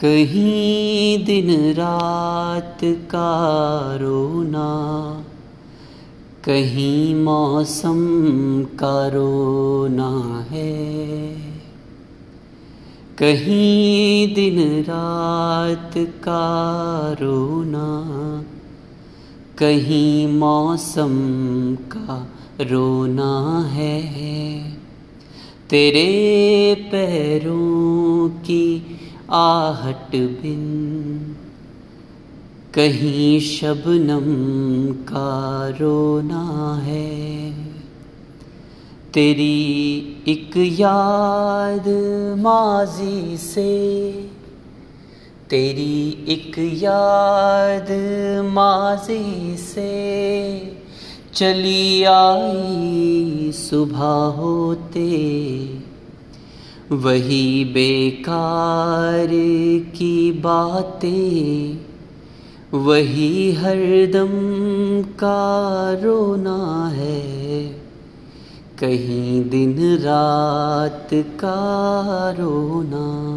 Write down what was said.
कहीं दिन रात का रोना, कहीं मौसम का रोना है। कहीं दिन रात का रोना, कहीं मौसम का रोना है। तेरे पैरों की आहट बिन। कहीं शबनम का रोना है। तेरी एक याद माजी से। तेरी एक याद माजी से। चली आई सुबह होते। वही बेकार की बातें वही हरदम का रोना है। कहीं दिन रात का रोना